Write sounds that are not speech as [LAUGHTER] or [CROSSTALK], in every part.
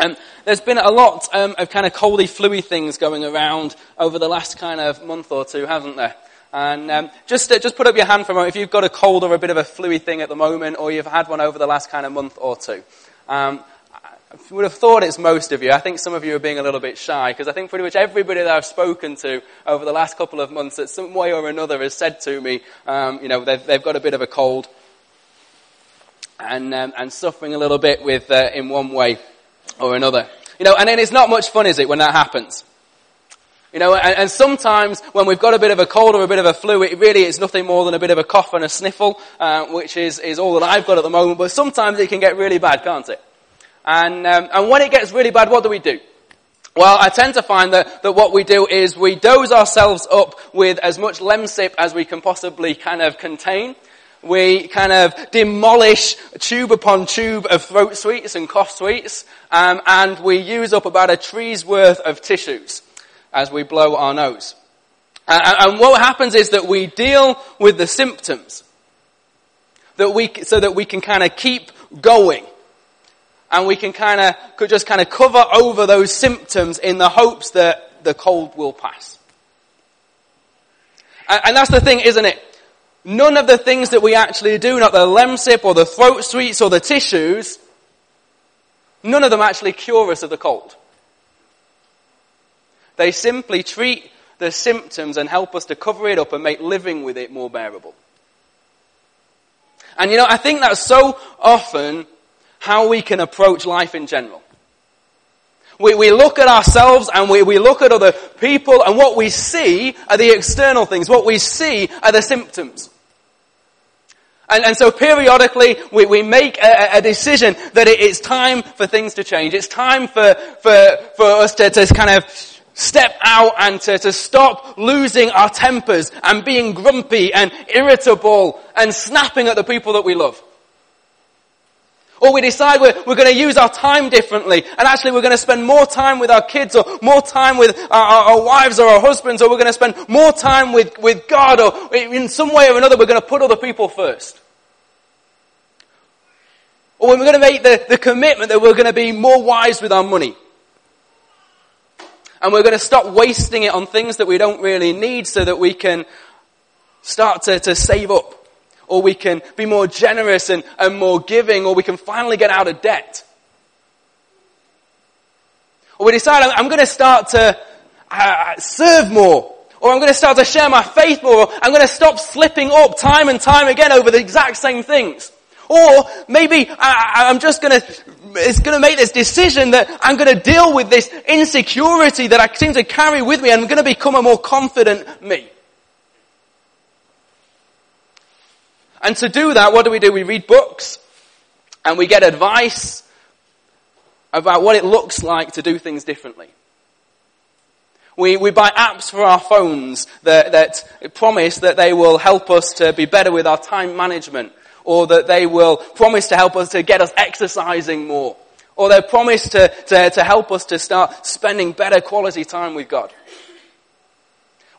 Um, there's been a lot um, of kind of coldy, fluey things going around over the last kind of month or two, hasn't there? And um, just uh, just put up your hand for a moment if you've got a cold or a bit of a fluey thing at the moment, or you've had one over the last kind of month or two. Um, I would have thought it's most of you. I think some of you are being a little bit shy because I think pretty much everybody that I've spoken to over the last couple of months, at some way or another, has said to me, um, you know, they've, they've got a bit of a cold and um, and suffering a little bit with uh, in one way or another. You know, and then it's not much fun, is it, when that happens? You know, and, and, sometimes when we've got a bit of a cold or a bit of a flu, it really is nothing more than a bit of a cough and a sniffle, uh, which is, is all that I've got at the moment. But sometimes it can get really bad, can't it? And, um, and when it gets really bad, what do we do? Well, I tend to find that, that what we do is we dose ourselves up with as much Lemsip as we can possibly kind of contain. We kind of demolish tube upon tube of throat sweets and cough sweets, um, and we use up about a tree's worth of tissues as we blow our nose. Uh, and what happens is that we deal with the symptoms, that we so that we can kind of keep going, and we can kind of just kind of cover over those symptoms in the hopes that the cold will pass. And, and that's the thing, isn't it? none of the things that we actually do, not the lemsip or the throat sweets or the tissues, none of them actually cure us of the cold. They simply treat the symptoms and help us to cover it up and make living with it more bearable. And you know, I think that's so often how we can approach life in general. We, we look at ourselves and we, we look at other people and what we see are the external things. What we see are the symptoms. And, and so periodically we, we make a, a decision that it, it's time for things to change. It's time for, for, for us to, to kind of step out and to, to stop losing our tempers and being grumpy and irritable and snapping at the people that we love. Or we decide we're, we're going to use our time differently, and actually we're going to spend more time with our kids, or more time with our, our, wives or our husbands, or we're going to spend more time with, with God, or in some way or another we're going to put other people first. Or we're going to make the, the commitment that we're going to be more wise with our money. And we're going to stop wasting it on things that we don't really need so that we can start to, to save up or we can be more generous and, and more giving, or we can finally get out of debt. Or we decide I'm, I'm going to start to uh, serve more, or I'm going to start to share my faith more, or I'm going to stop slipping up time and time again over the exact same things. Or maybe I, I'm just to, it's to make this decision that I'm to deal with this insecurity that I seem to carry with me and I'm to become a more confident me. And to do that, what do we do? We read books and we get advice about what it looks like to do things differently. We, we buy apps for our phones that, that promise that they will help us to be better with our time management, or that they will promise to help us to get us exercising more, or they promise to, to, to help us to start spending better quality time with God.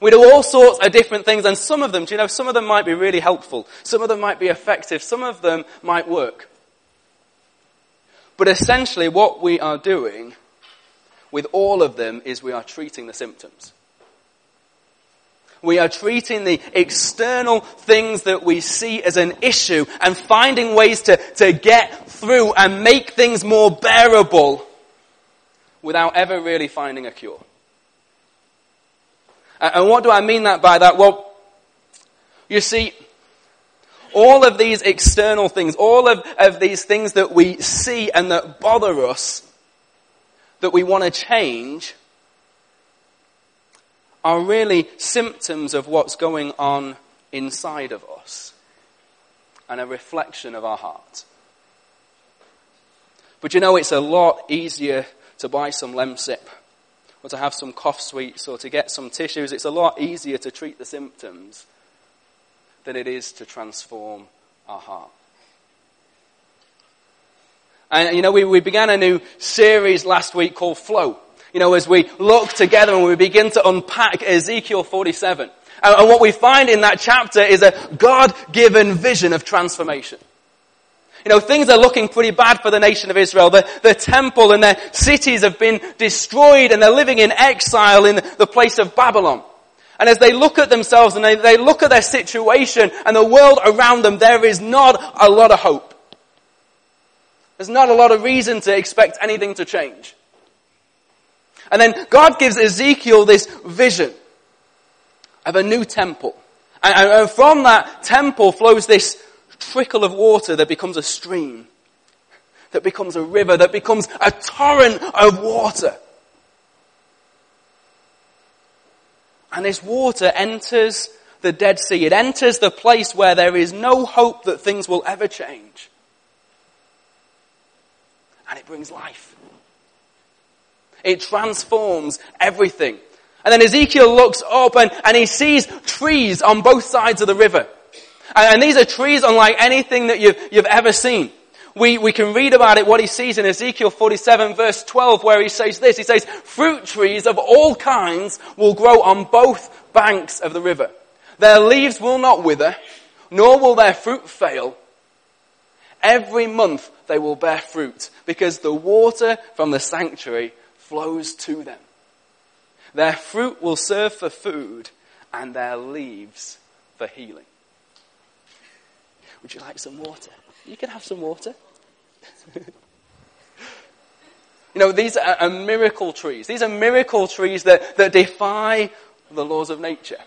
We do all sorts of different things, and some of them, do you know, some of them might be really helpful. Some of them might be effective. Some of them might work. But essentially, what we are doing with all of them is we are treating the symptoms. We are treating the external things that we see as an issue and finding ways to, to get through and make things more bearable without ever really finding a cure. And what do I mean that by that? Well, you see, all of these external things, all of, of these things that we see and that bother us, that we want to change, are really symptoms of what's going on inside of us and a reflection of our heart. But you know, it's a lot easier to buy some Lemsip or to have some cough sweets or to get some tissues, it's a lot easier to treat the symptoms than it is to transform our heart. And you know, we, we began a new series last week called Flow. You know, as we look together and we begin to unpack Ezekiel 47. And, what we find in that chapter is a God-given vision of transformation. You know, things are looking pretty bad for the nation of Israel. The, the temple and their cities have been destroyed and they're living in exile in the place of Babylon. And as they look at themselves and they, they look at their situation and the world around them, there is not a lot of hope. There's not a lot of reason to expect anything to change. And then God gives Ezekiel this vision of a new temple. And, from that temple flows this trickle of water that becomes a stream, that becomes a river, that becomes a torrent of water. And this water enters the Dead Sea. It enters the place where there is no hope that things will ever change. And it brings life. It transforms everything. And then Ezekiel looks up and, and he sees trees on both sides of the river. And, and these are trees unlike anything that you've, you've ever seen. We, we can read about it, what he sees in Ezekiel 47 verse 12 where he says this. He says, fruit trees of all kinds will grow on both banks of the river. Their leaves will not wither, nor will their fruit fail. Every month they will bear fruit because the water from the sanctuary flows to them. Their fruit will serve for food and their leaves for healing. Would you like some water? You can have some water. [LAUGHS] you know, these are, are miracle trees. These are miracle trees that, that defy the laws of nature.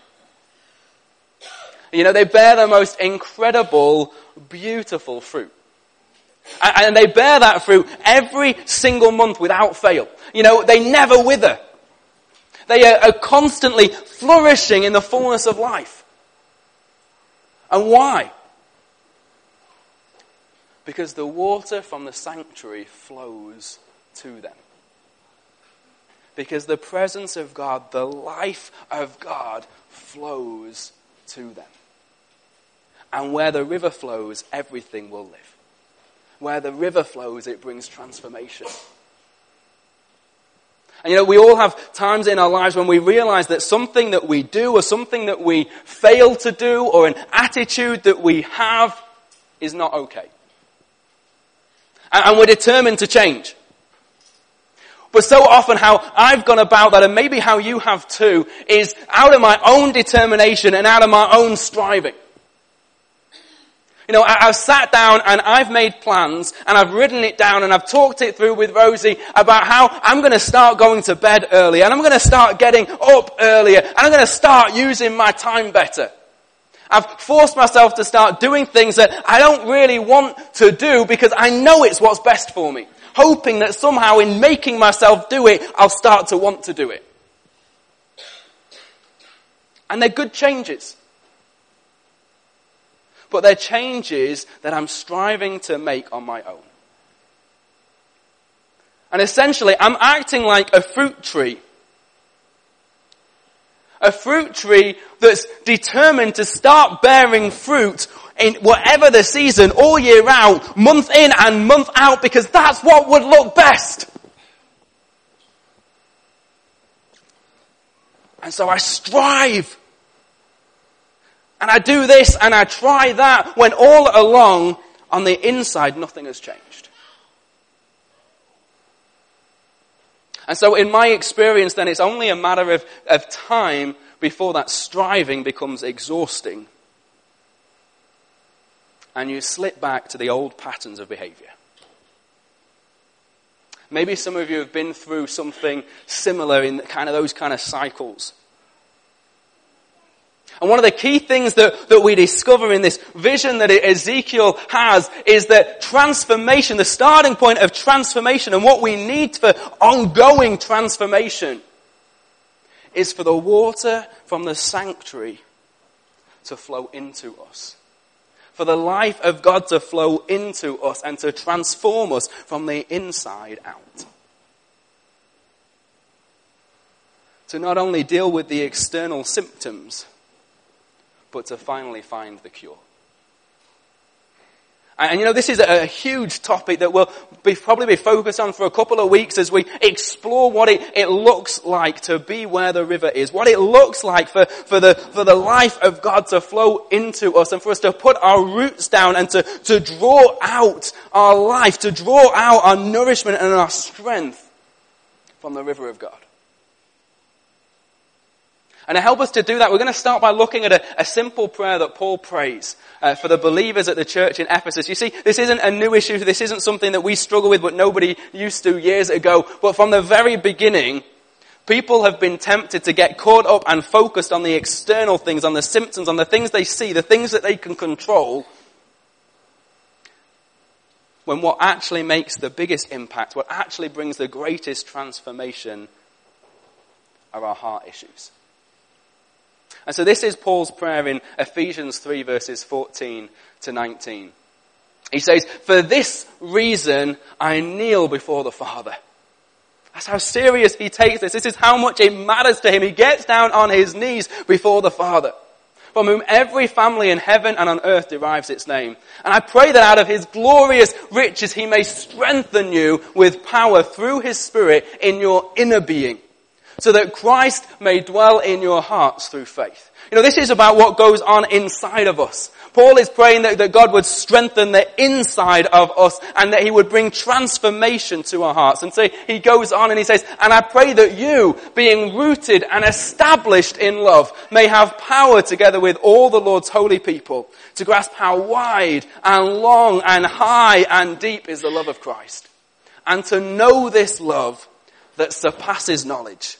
You know, they bear the most incredible, beautiful fruit. And they bear that fruit every single month without fail. You know, they never wither. They are constantly flourishing in the fullness of life. And why? Because the water from the sanctuary flows to them. Because the presence of God, the life of God, flows to them. And where the river flows, everything will live. Where the river flows, it brings transformation. And you know, we all have times in our lives when we realize that something that we do or something that we fail to do or an attitude that we have is not okay. And we're determined to change. But so often how I've gone about that, and maybe how you have too, is out of my own determination and out of my own striving. You know, I, have sat down and I've made plans and I've written it down and I've talked it through with Rosie about how I'm going to start going to bed early and I'm going to start getting up earlier and I'm going to start using my time better. I've forced myself to start doing things that I don't really want to do because I know it's what's best for me. Hoping that somehow in making myself do it, I'll start to want to do it. And they're good changes but they're changes that I'm striving to make on my own. And essentially, I'm acting like a fruit tree. A fruit tree that's determined to start bearing fruit in whatever the season, all year round, month in and month out, because that's what would look best. And so I strive and I do this and I try that when all along on the inside nothing has changed. And so in my experience then it's only a matter of, of time before that striving becomes exhausting. And you slip back to the old patterns of behavior. Maybe some of you have been through something similar in kind of those kind of cycles. And one of the key things that, that we discover in this vision that Ezekiel has is that transformation, the starting point of transformation and what we need for ongoing transformation is for the water from the sanctuary to flow into us. For the life of God to flow into us and to transform us from the inside out. To not only deal with the external symptoms, but to finally find the cure. And you know, this is a huge topic that we'll be, probably be focused on for a couple of weeks as we explore what it, it looks like to be where the river is, what it looks like for, for the, for the life of God to flow into us and for us to put our roots down and to, to draw out our life, to draw out our nourishment and our strength from the river of God. And to help us to do that, we're going to start by looking at a, a simple prayer that Paul prays uh, for the believers at the church in Ephesus. You see, this isn't a new issue. This isn't something that we struggle with, but nobody used to years ago. But from the very beginning, people have been tempted to get caught up and focused on the external things, on the symptoms, on the things they see, the things that they can control. When what actually makes the biggest impact, what actually brings the greatest transformation are our heart issues. And so this is Paul's prayer in Ephesians 3 verses 14 to 19. He says, for this reason I kneel before the Father. That's how serious he takes this. This is how much it matters to him. He gets down on his knees before the Father, from whom every family in heaven and on earth derives its name. And I pray that out of his glorious riches he may strengthen you with power through his Spirit in your inner being so that Christ may dwell in your hearts through faith. You know, this is about what goes on inside of us. Paul is praying that, that God would strengthen the inside of us and that he would bring transformation to our hearts. And so he goes on and he says, and I pray that you, being rooted and established in love, may have power together with all the Lord's holy people to grasp how wide and long and high and deep is the love of Christ. And to know this love that surpasses knowledge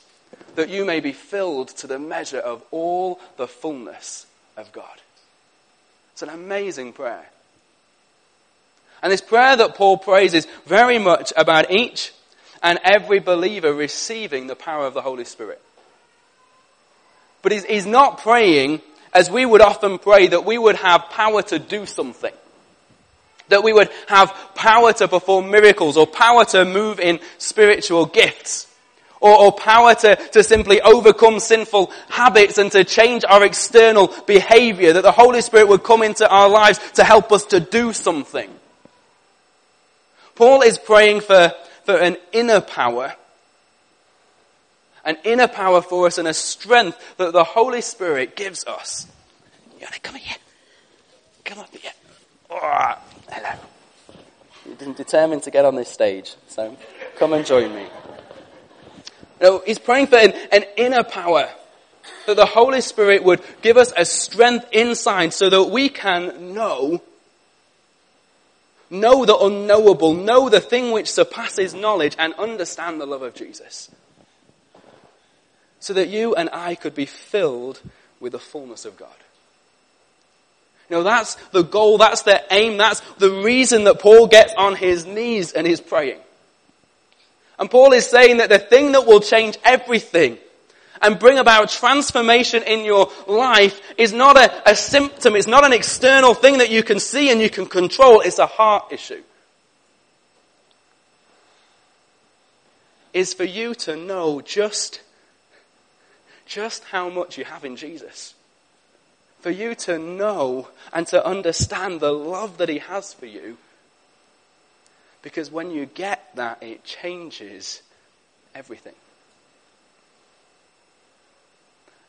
that you may be filled to the measure of all the fullness of God. It's an amazing prayer. And this prayer that Paul prays is very much about each and every believer receiving the power of the Holy Spirit. But he's, not praying as we would often pray that we would have power to do something. That we would have power to perform miracles or power to move in spiritual gifts or, or power to, to simply overcome sinful habits and to change our external behavior, that the Holy Spirit would come into our lives to help us to do something. Paul is praying for, for an inner power, an inner power for us and a strength that the Holy Spirit gives us. You want to come here? Come up here. Oh, hello. You've been determined to get on this stage, so come and join me. No, he's praying for an, an inner power. That the Holy Spirit would give us a strength inside so that we can know, know the unknowable, know the thing which surpasses knowledge and understand the love of Jesus. So that you and I could be filled with the fullness of God. You know, that's the goal, that's the aim, that's the reason that Paul gets on his knees and is praying. And Paul is saying that the thing that will change everything and bring about transformation in your life is not a, a, symptom, it's not an external thing that you can see and you can control, it's a heart issue. Is for you to know just, just how much you have in Jesus. For you to know and to understand the love that He has for you because when you get that, it changes everything.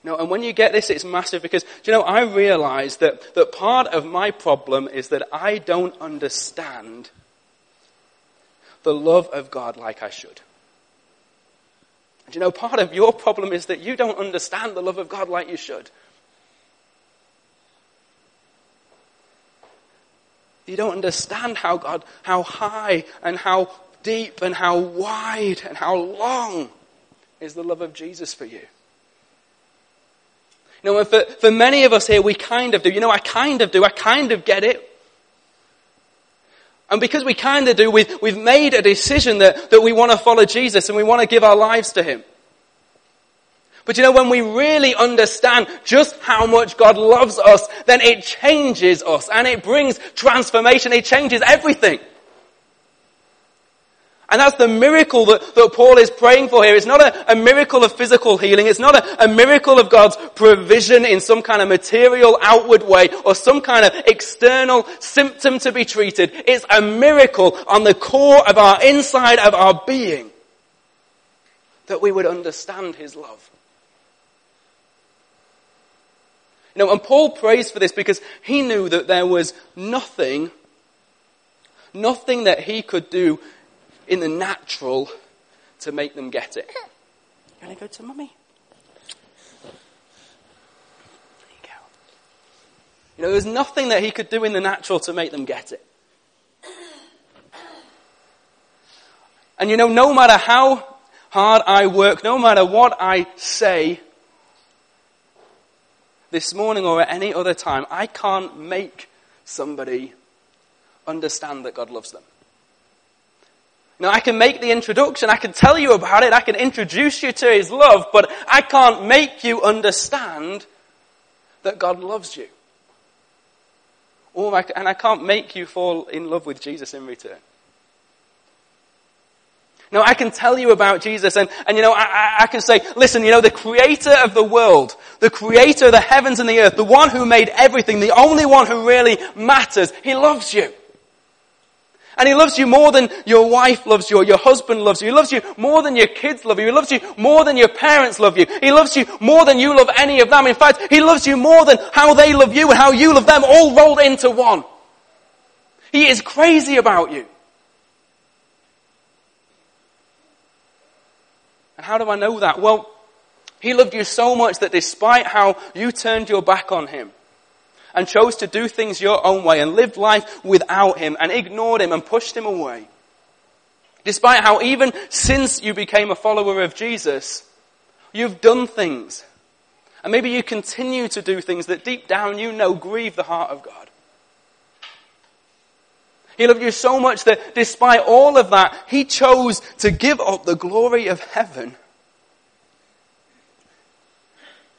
No, and when you get this, it's massive because, you know, I realize that, that part of my problem is that I don't understand the love of God like I should. And you know, part of your problem is that you don't understand the love of God like you should. You don't understand how God, how high and how deep and how wide and how long is the love of Jesus for you. You know, for, for many of us here, we kind of do. You know, I kind of do. I kind of get it. And because we kind of do, we've, we've made a decision that, that we want to follow Jesus and we want to give our lives to Him. But you know, when we really understand just how much God loves us, then it changes us and it brings transformation. It changes everything. And that's the miracle that, that Paul is praying for here. It's not a, a miracle of physical healing. It's not a, a miracle of God's provision in some kind of material outward way or some kind of external symptom to be treated. It's a miracle on the core of our inside of our being that we would understand His love. You know, and Paul prays for this because he knew that there was nothing, nothing that he could do in the natural to make them get it. Can I go to mummy? There you go. You know, there's nothing that he could do in the natural to make them get it. And you know, no matter how hard I work, no matter what I say, this morning or at any other time, I can't make somebody understand that God loves them. Now, I can make the introduction, I can tell you about it, I can introduce you to His love, but I can't make you understand that God loves you. Or I, and I can't make you fall in love with Jesus in return. No, I can tell you about Jesus and, and you know, I, I, can say, listen, you know, the creator of the world, the creator of the heavens and the earth, the one who made everything, the only one who really matters, he loves you. And he loves you more than your wife loves you or your husband loves you. He loves you more than your kids love you. He loves you more than your parents love you. He loves you more than you love any of them. In fact, he loves you more than how they love you and how you love them all rolled into one. He is crazy about you. How do I know that? Well, he loved you so much that despite how you turned your back on him, and chose to do things your own way and lived life without him and ignored him and pushed him away. Despite how even since you became a follower of Jesus, you've done things. And maybe you continue to do things that deep down you know grieve the heart of God. He loved you so much that despite all of that, he chose to give up the glory of heaven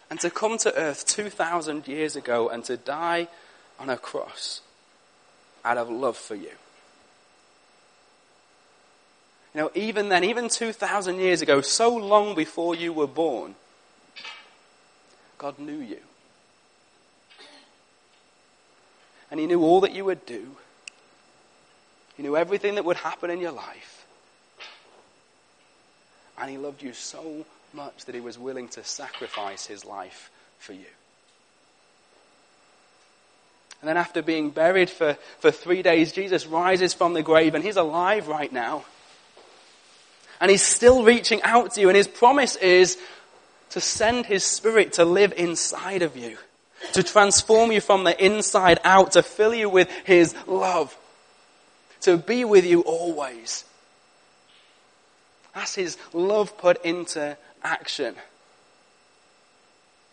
and to come to earth 2,000 years ago and to die on a cross out of love for you. You know, even then, even 2,000 years ago, so long before you were born, God knew you. And He knew all that you would do. He knew everything that would happen in your life. And He loved you so much that he was willing to sacrifice his life for you. And then after being buried for, for three days, Jesus rises from the grave and he's alive right now. And he's still reaching out to you and his promise is to send his spirit to live inside of you. To transform you from the inside out, to fill you with his love. To be with you always. That's his love put into action.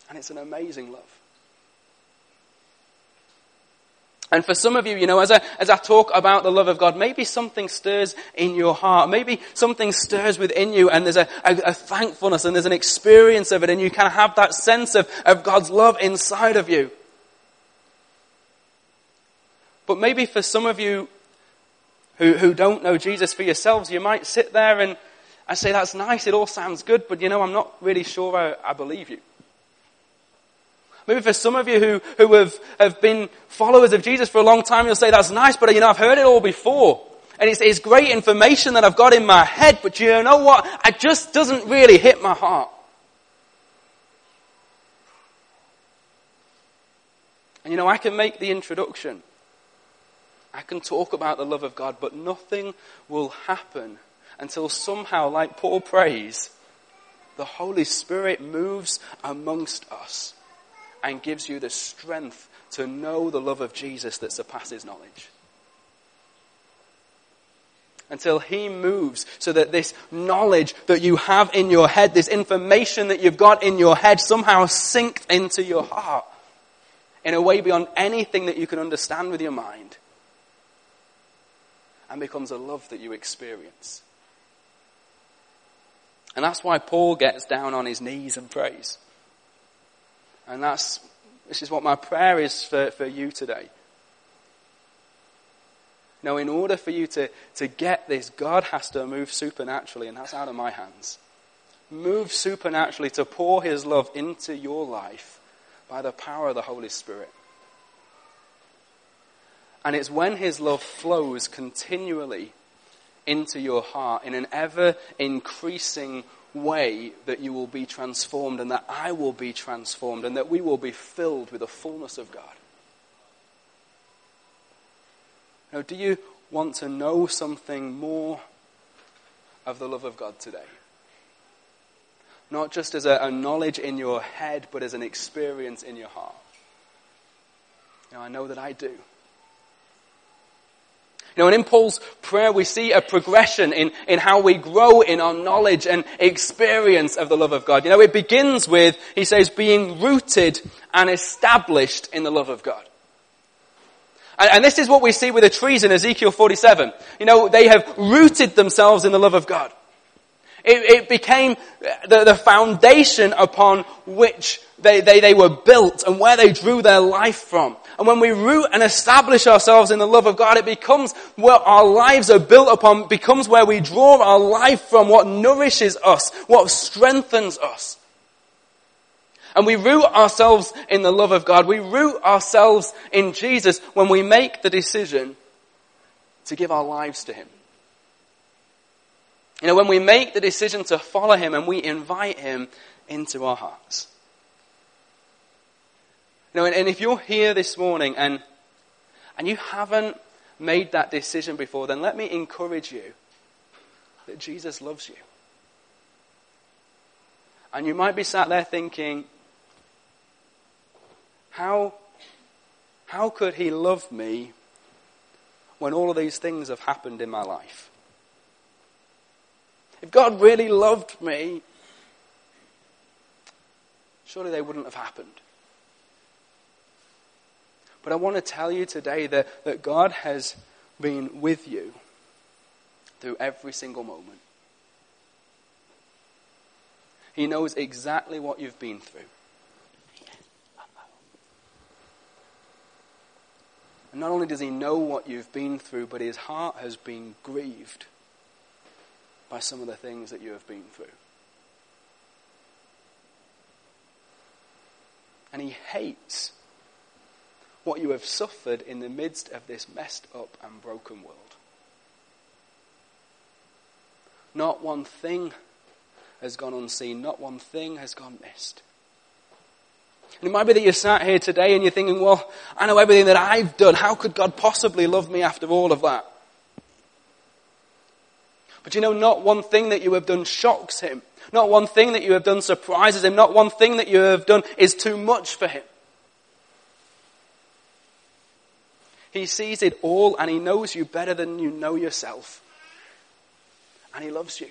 And it's an amazing love. And for some of you, you know, as I, as I talk about the love of God, maybe something stirs in your heart. Maybe something stirs within you and there's a, a, a thankfulness and there's an experience of it and you kind of have that sense of, of God's love inside of you. But maybe for some of you who, who don't know Jesus for yourselves, you might sit there and I say, that's nice, it all sounds good, but you know, I'm not really sure I, I believe you. Maybe for some of you who, who have, have been followers of Jesus for a long time, you'll say, that's nice, but you know, I've heard it all before. And it's, it's great information that I've got in my head, but you know what? It just doesn't really hit my heart. And you know, I can make the introduction. I can talk about the love of God, but nothing will happen until somehow, like Paul prays, the Holy Spirit moves amongst us and gives you the strength to know the love of Jesus that surpasses knowledge. Until He moves so that this knowledge that you have in your head, this information that you've got in your head somehow sinks into your heart in a way beyond anything that you can understand with your mind and becomes a love that you experience. And that's why Paul gets down on his knees and prays. And that's, this is what my prayer is for, for you today. Now, in order for you to, to get this, God has to move supernaturally, and that's out of my hands. Move supernaturally to pour His love into your life by the power of the Holy Spirit. And it's when His love flows continually into your heart in an ever increasing way that you will be transformed and that I will be transformed and that we will be filled with the fullness of God. Now, do you want to know something more of the love of God today? Not just as a, a knowledge in your head, but as an experience in your heart. Now, I know that I do. You know, and in Paul's prayer, we see a progression in, in how we grow in our knowledge and experience of the love of God. You know, it begins with, he says, being rooted and established in the love of God. And, and this is what we see with the trees in Ezekiel 47. You know, they have rooted themselves in the love of God. It, it became the, the foundation upon which they, they, they were built and where they drew their life from. And when we root and establish ourselves in the love of God, it becomes where our lives are built upon, becomes where we draw our life from, what nourishes us, what strengthens us. And we root ourselves in the love of God. We root ourselves in Jesus when we make the decision to give our lives to Him. You know, when we make the decision to follow Him and we invite Him into our hearts. You know, and, and if you're here this morning and, and you haven't made that decision before, then let me encourage you that Jesus loves you. And you might be sat there thinking, how, how could he love me when all of these things have happened in my life? If God really loved me, surely they wouldn't have happened. But I want to tell you today that, that God has been with you through every single moment. He knows exactly what you've been through. And not only does he know what you've been through, but his heart has been grieved by some of the things that you have been through. And he hates what you have suffered in the midst of this messed up and broken world. Not one thing has gone unseen, not one thing has gone missed. And it might be that you're sat here today and you're thinking, well, I know everything that I've done. How could God possibly love me after all of that? But you know, not one thing that you have done shocks him. Not one thing that you have done surprises him. Not one thing that you have done is too much for him. He sees it all and he knows you better than you know yourself. And he loves you.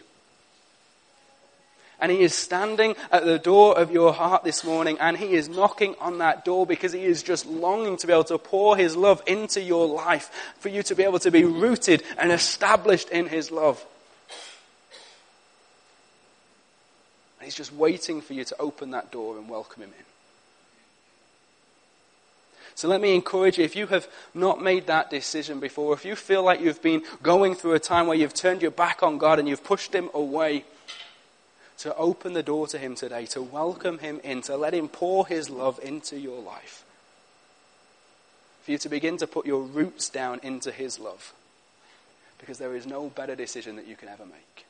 And he is standing at the door of your heart this morning and he is knocking on that door because he is just longing to be able to pour his love into your life, for you to be able to be rooted and established in his love. And he's just waiting for you to open that door and welcome him in. So let me encourage you, if you have not made that decision before, if you feel like you've been going through a time where you've turned your back on God and you've pushed Him away, to open the door to Him today, to welcome Him in, to let Him pour His love into your life. For you to begin to put your roots down into His love. Because there is no better decision that you can ever make.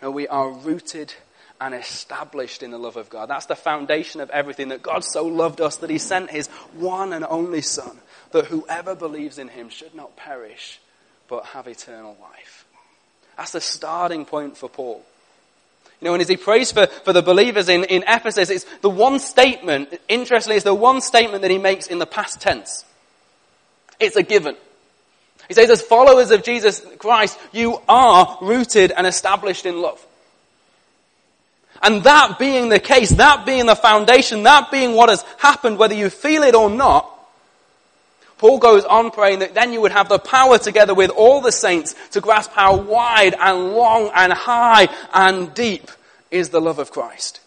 No, we are rooted and established in the love of God. That's the foundation of everything, that God so loved us that he sent his one and only Son, that whoever believes in him should not perish, but have eternal life. That's the starting point for Paul. You know, and as he prays for, for the believers in, in Ephesus, it's the one statement, interestingly, it's the one statement that he makes in the past tense. It's a given. He says, as followers of Jesus Christ, you are rooted and established in love. And that being the case, that being the foundation, that being what has happened, whether you feel it or not, Paul goes on praying that then you would have the power together with all the saints to grasp how wide and long and high and deep is the love of Christ.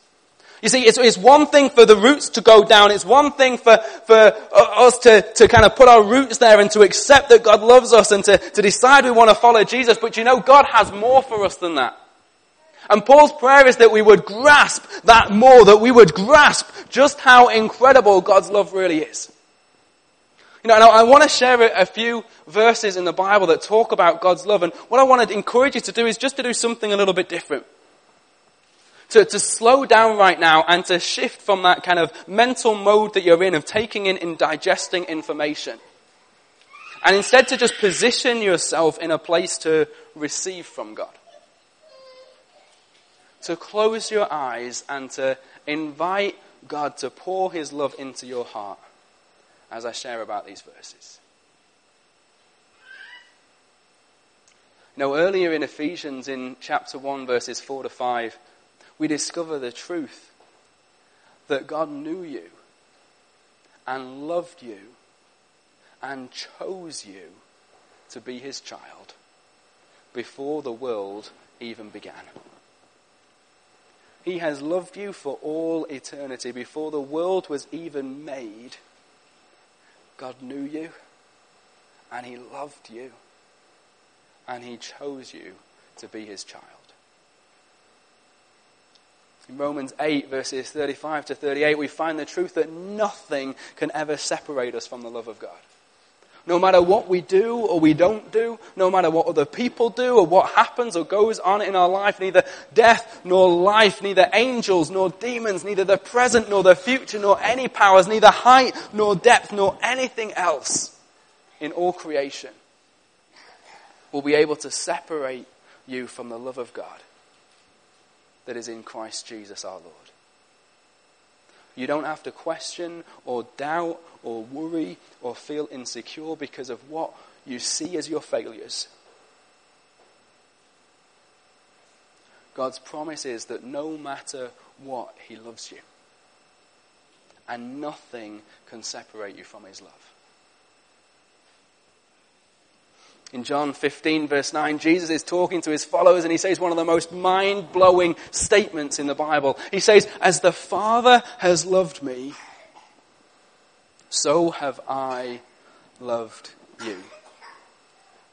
You see, it's, it's one thing for the roots to go down. It's one thing for, for uh, us to, to kind of put our roots there and to accept that God loves us and to, to decide we want to follow Jesus. But you know, God has more for us than that. And Paul's prayer is that we would grasp that more, that we would grasp just how incredible God's love really is. You know, and I, want to share a, a few verses in the Bible that talk about God's love. And what I want to encourage you to do is just to do something a little bit different to, to slow down right now and to shift from that kind of mental mode that you're in of taking in and digesting information. And instead to just position yourself in a place to receive from God. To close your eyes and to invite God to pour His love into your heart as I share about these verses. Now, earlier in Ephesians, in chapter 1, verses 4 to 5, we discover the truth that God knew you and loved you and chose you to be his child before the world even began. He has loved you for all eternity. Before the world was even made, God knew you and he loved you and he chose you to be his child. In Romans 8, verses 35 to 38, we find the truth that nothing can ever separate us from the love of God. No matter what we do or we don't do, no matter what other people do or what happens or goes on in our life, neither death nor life, neither angels nor demons, neither the present nor the future, nor any powers, neither height nor depth nor anything else in all creation will be able to separate you from the love of God that is in Christ Jesus our Lord. You don't have to question or doubt or worry or feel insecure because of what you see as your failures. God's promise is that no matter what, He loves you. And nothing can separate you from His love. In John 15 verse 9, Jesus is talking to his followers and he says one of the most mind-blowing statements in the Bible. He says, as the Father has loved me, so have I loved you.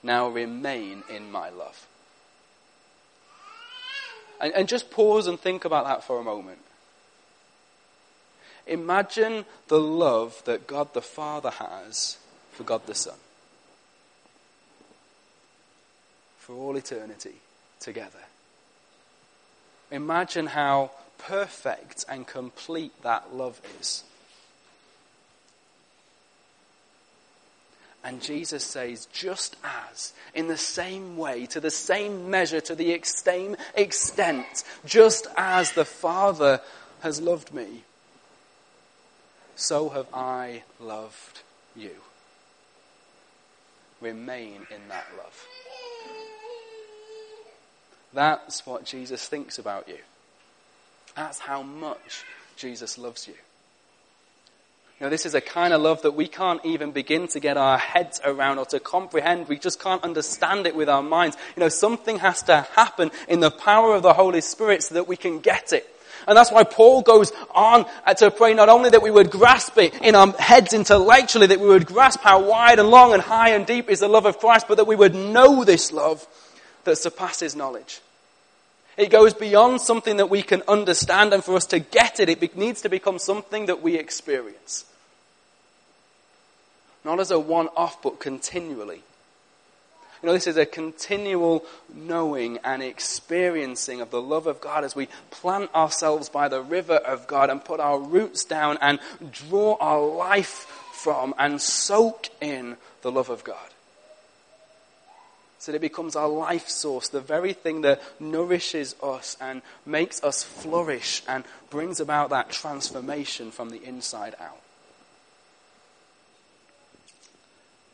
Now remain in my love. And, and just pause and think about that for a moment. Imagine the love that God the Father has for God the Son. For all eternity together. Imagine how perfect and complete that love is. And Jesus says, just as, in the same way, to the same measure, to the same extent, just as the Father has loved me, so have I loved you. Remain in that love. That's what Jesus thinks about you. That's how much Jesus loves you. You know, this is a kind of love that we can't even begin to get our heads around or to comprehend. We just can't understand it with our minds. You know, something has to happen in the power of the Holy Spirit so that we can get it. And that's why Paul goes on to pray not only that we would grasp it in our heads intellectually, that we would grasp how wide and long and high and deep is the love of Christ, but that we would know this love that surpasses knowledge. It goes beyond something that we can understand, and for us to get it, it needs to become something that we experience. Not as a one off, but continually. You know, this is a continual knowing and experiencing of the love of God as we plant ourselves by the river of God and put our roots down and draw our life from and soak in the love of God so that it becomes our life source, the very thing that nourishes us and makes us flourish and brings about that transformation from the inside out.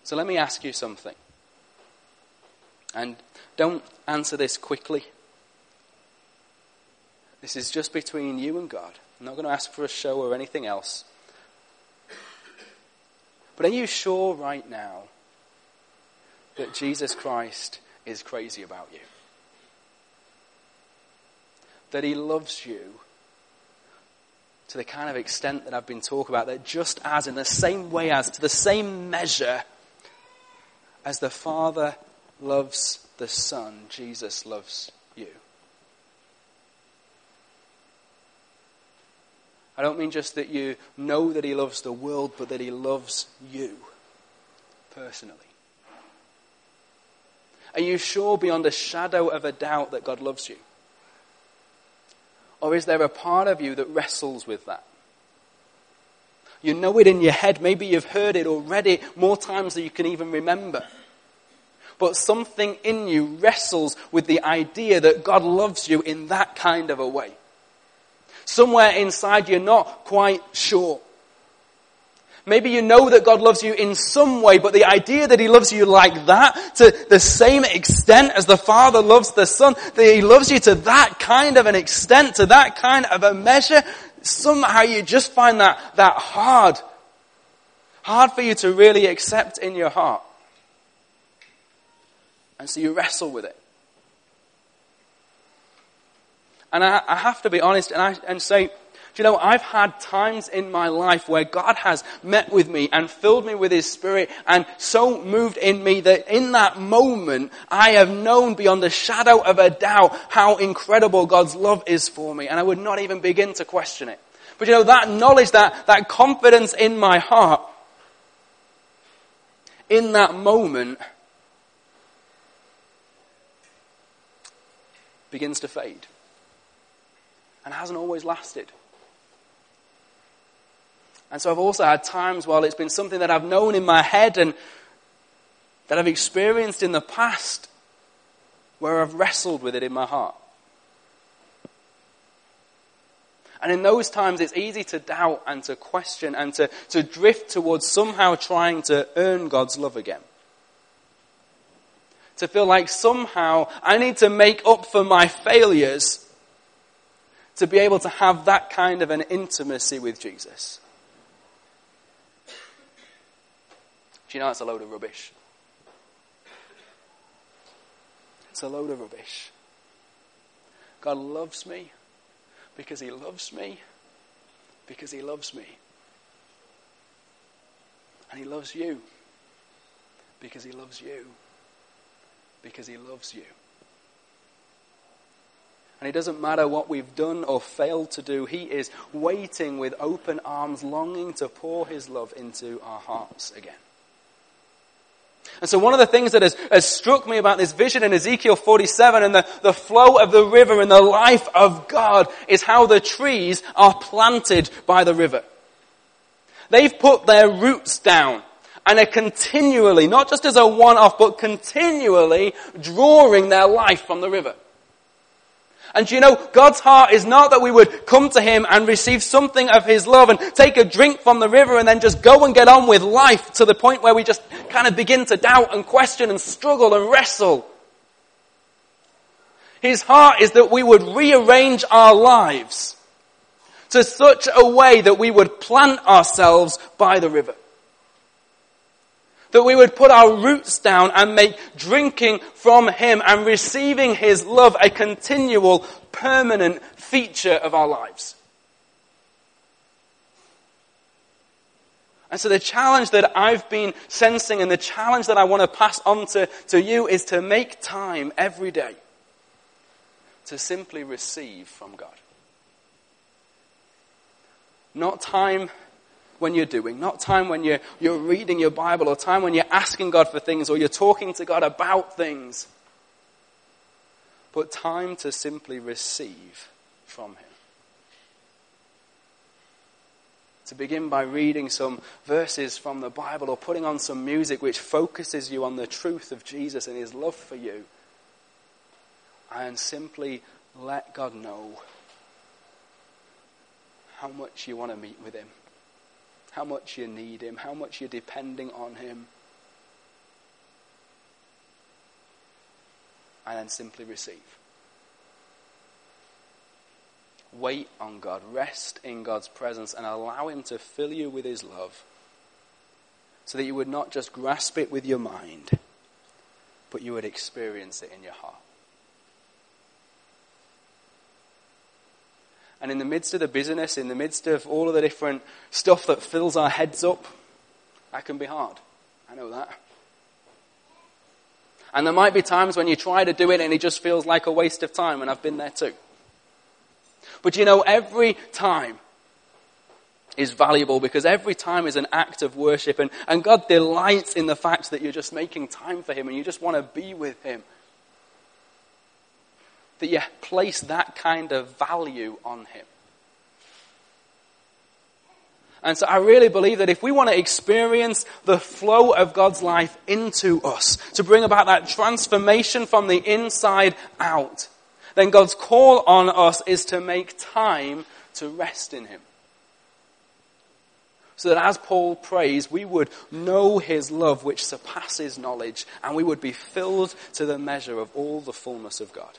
So let me ask you something. And don't answer this quickly. This is just between you and God. I'm not going to ask for a show or anything else. But are you sure right now that Jesus Christ is crazy about you. That he loves you to the kind of extent that I've been talking about, that just as, in the same way as, to the same measure as the Father loves the Son, Jesus loves you. I don't mean just that you know that He loves the world, but that He loves you personally. Are you sure beyond a shadow of a doubt that God loves you? Or is there a part of you that wrestles with that? You know it in your head. Maybe you've heard it or read it more times than you can even remember. But something in you wrestles with the idea that God loves you in that kind of a way. Somewhere inside you're not quite sure. Maybe you know that God loves you in some way, but the idea that He loves you like that, to the same extent as the Father loves the Son, that He loves you to that kind of an extent, to that kind of a measure, somehow you just find that, that hard. Hard for you to really accept in your heart. And so you wrestle with it. And I, I have to be honest and, I, and say, you know, I've had times in my life where God has met with me and filled me with His Spirit and so moved in me that in that moment I have known beyond a shadow of a doubt how incredible God's love is for me and I would not even begin to question it. But you know, that knowledge, that, that confidence in my heart, in that moment, begins to fade. And hasn't always lasted. And so I've also had times while it's been something that I've known in my head and that I've experienced in the past where I've wrestled with it in my heart. And in those times, it's easy to doubt and to question and to, to drift towards somehow trying to earn God's love again. To feel like somehow I need to make up for my failures to be able to have that kind of an intimacy with Jesus. Do you know it's a load of rubbish? It's a load of rubbish. God loves me because He loves me because He loves me. And He loves you because He loves you because He loves you. And it doesn't matter what we've done or failed to do, He is waiting with open arms, longing to pour His love into our hearts again. And so one of the things that has, has, struck me about this vision in Ezekiel 47 and the, the flow of the river and the life of God is how the trees are planted by the river. They've put their roots down and are continually, not just as a one-off, but continually drawing their life from the river. And you know, God's heart is not that we would come to Him and receive something of His love and take a drink from the river and then just go and get on with life to the point where we just kind of begin to doubt and question and struggle and wrestle. His heart is that we would rearrange our lives to such a way that we would plant ourselves by the river. That we would put our roots down and make drinking from Him and receiving His love a continual, permanent feature of our lives. And so the challenge that I've been sensing and the challenge that I want to pass on to, to you is to make time every day to simply receive from God. Not time when you're doing, not time when you're, you're reading your Bible or time when you're asking God for things or you're talking to God about things, but time to simply receive from Him. To begin by reading some verses from the Bible or putting on some music which focuses you on the truth of Jesus and His love for you, and simply let God know how much you want to meet with Him how much you need Him, how much you're depending on Him. And then simply receive. Wait on God, rest in God's presence, and allow Him to fill you with His love so that you would not just grasp it with your mind, but you would experience it in your heart. And in the midst of the busyness, in the midst of all of the different stuff that fills our heads up, that can be hard. I know that. And there might be times when you try to do it and it just feels like a waste of time, and I've been there too. But you know, every time is valuable because every time is an act of worship, and, and God delights in the fact that you're just making time for Him and you just want to be with Him. That you place that kind of value on Him. And so I really believe that if we want to experience the flow of God's life into us, to bring about that transformation from the inside out, then God's call on us is to make time to rest in Him. So that as Paul prays, we would know His love which surpasses knowledge, and we would be filled to the measure of all the fullness of God.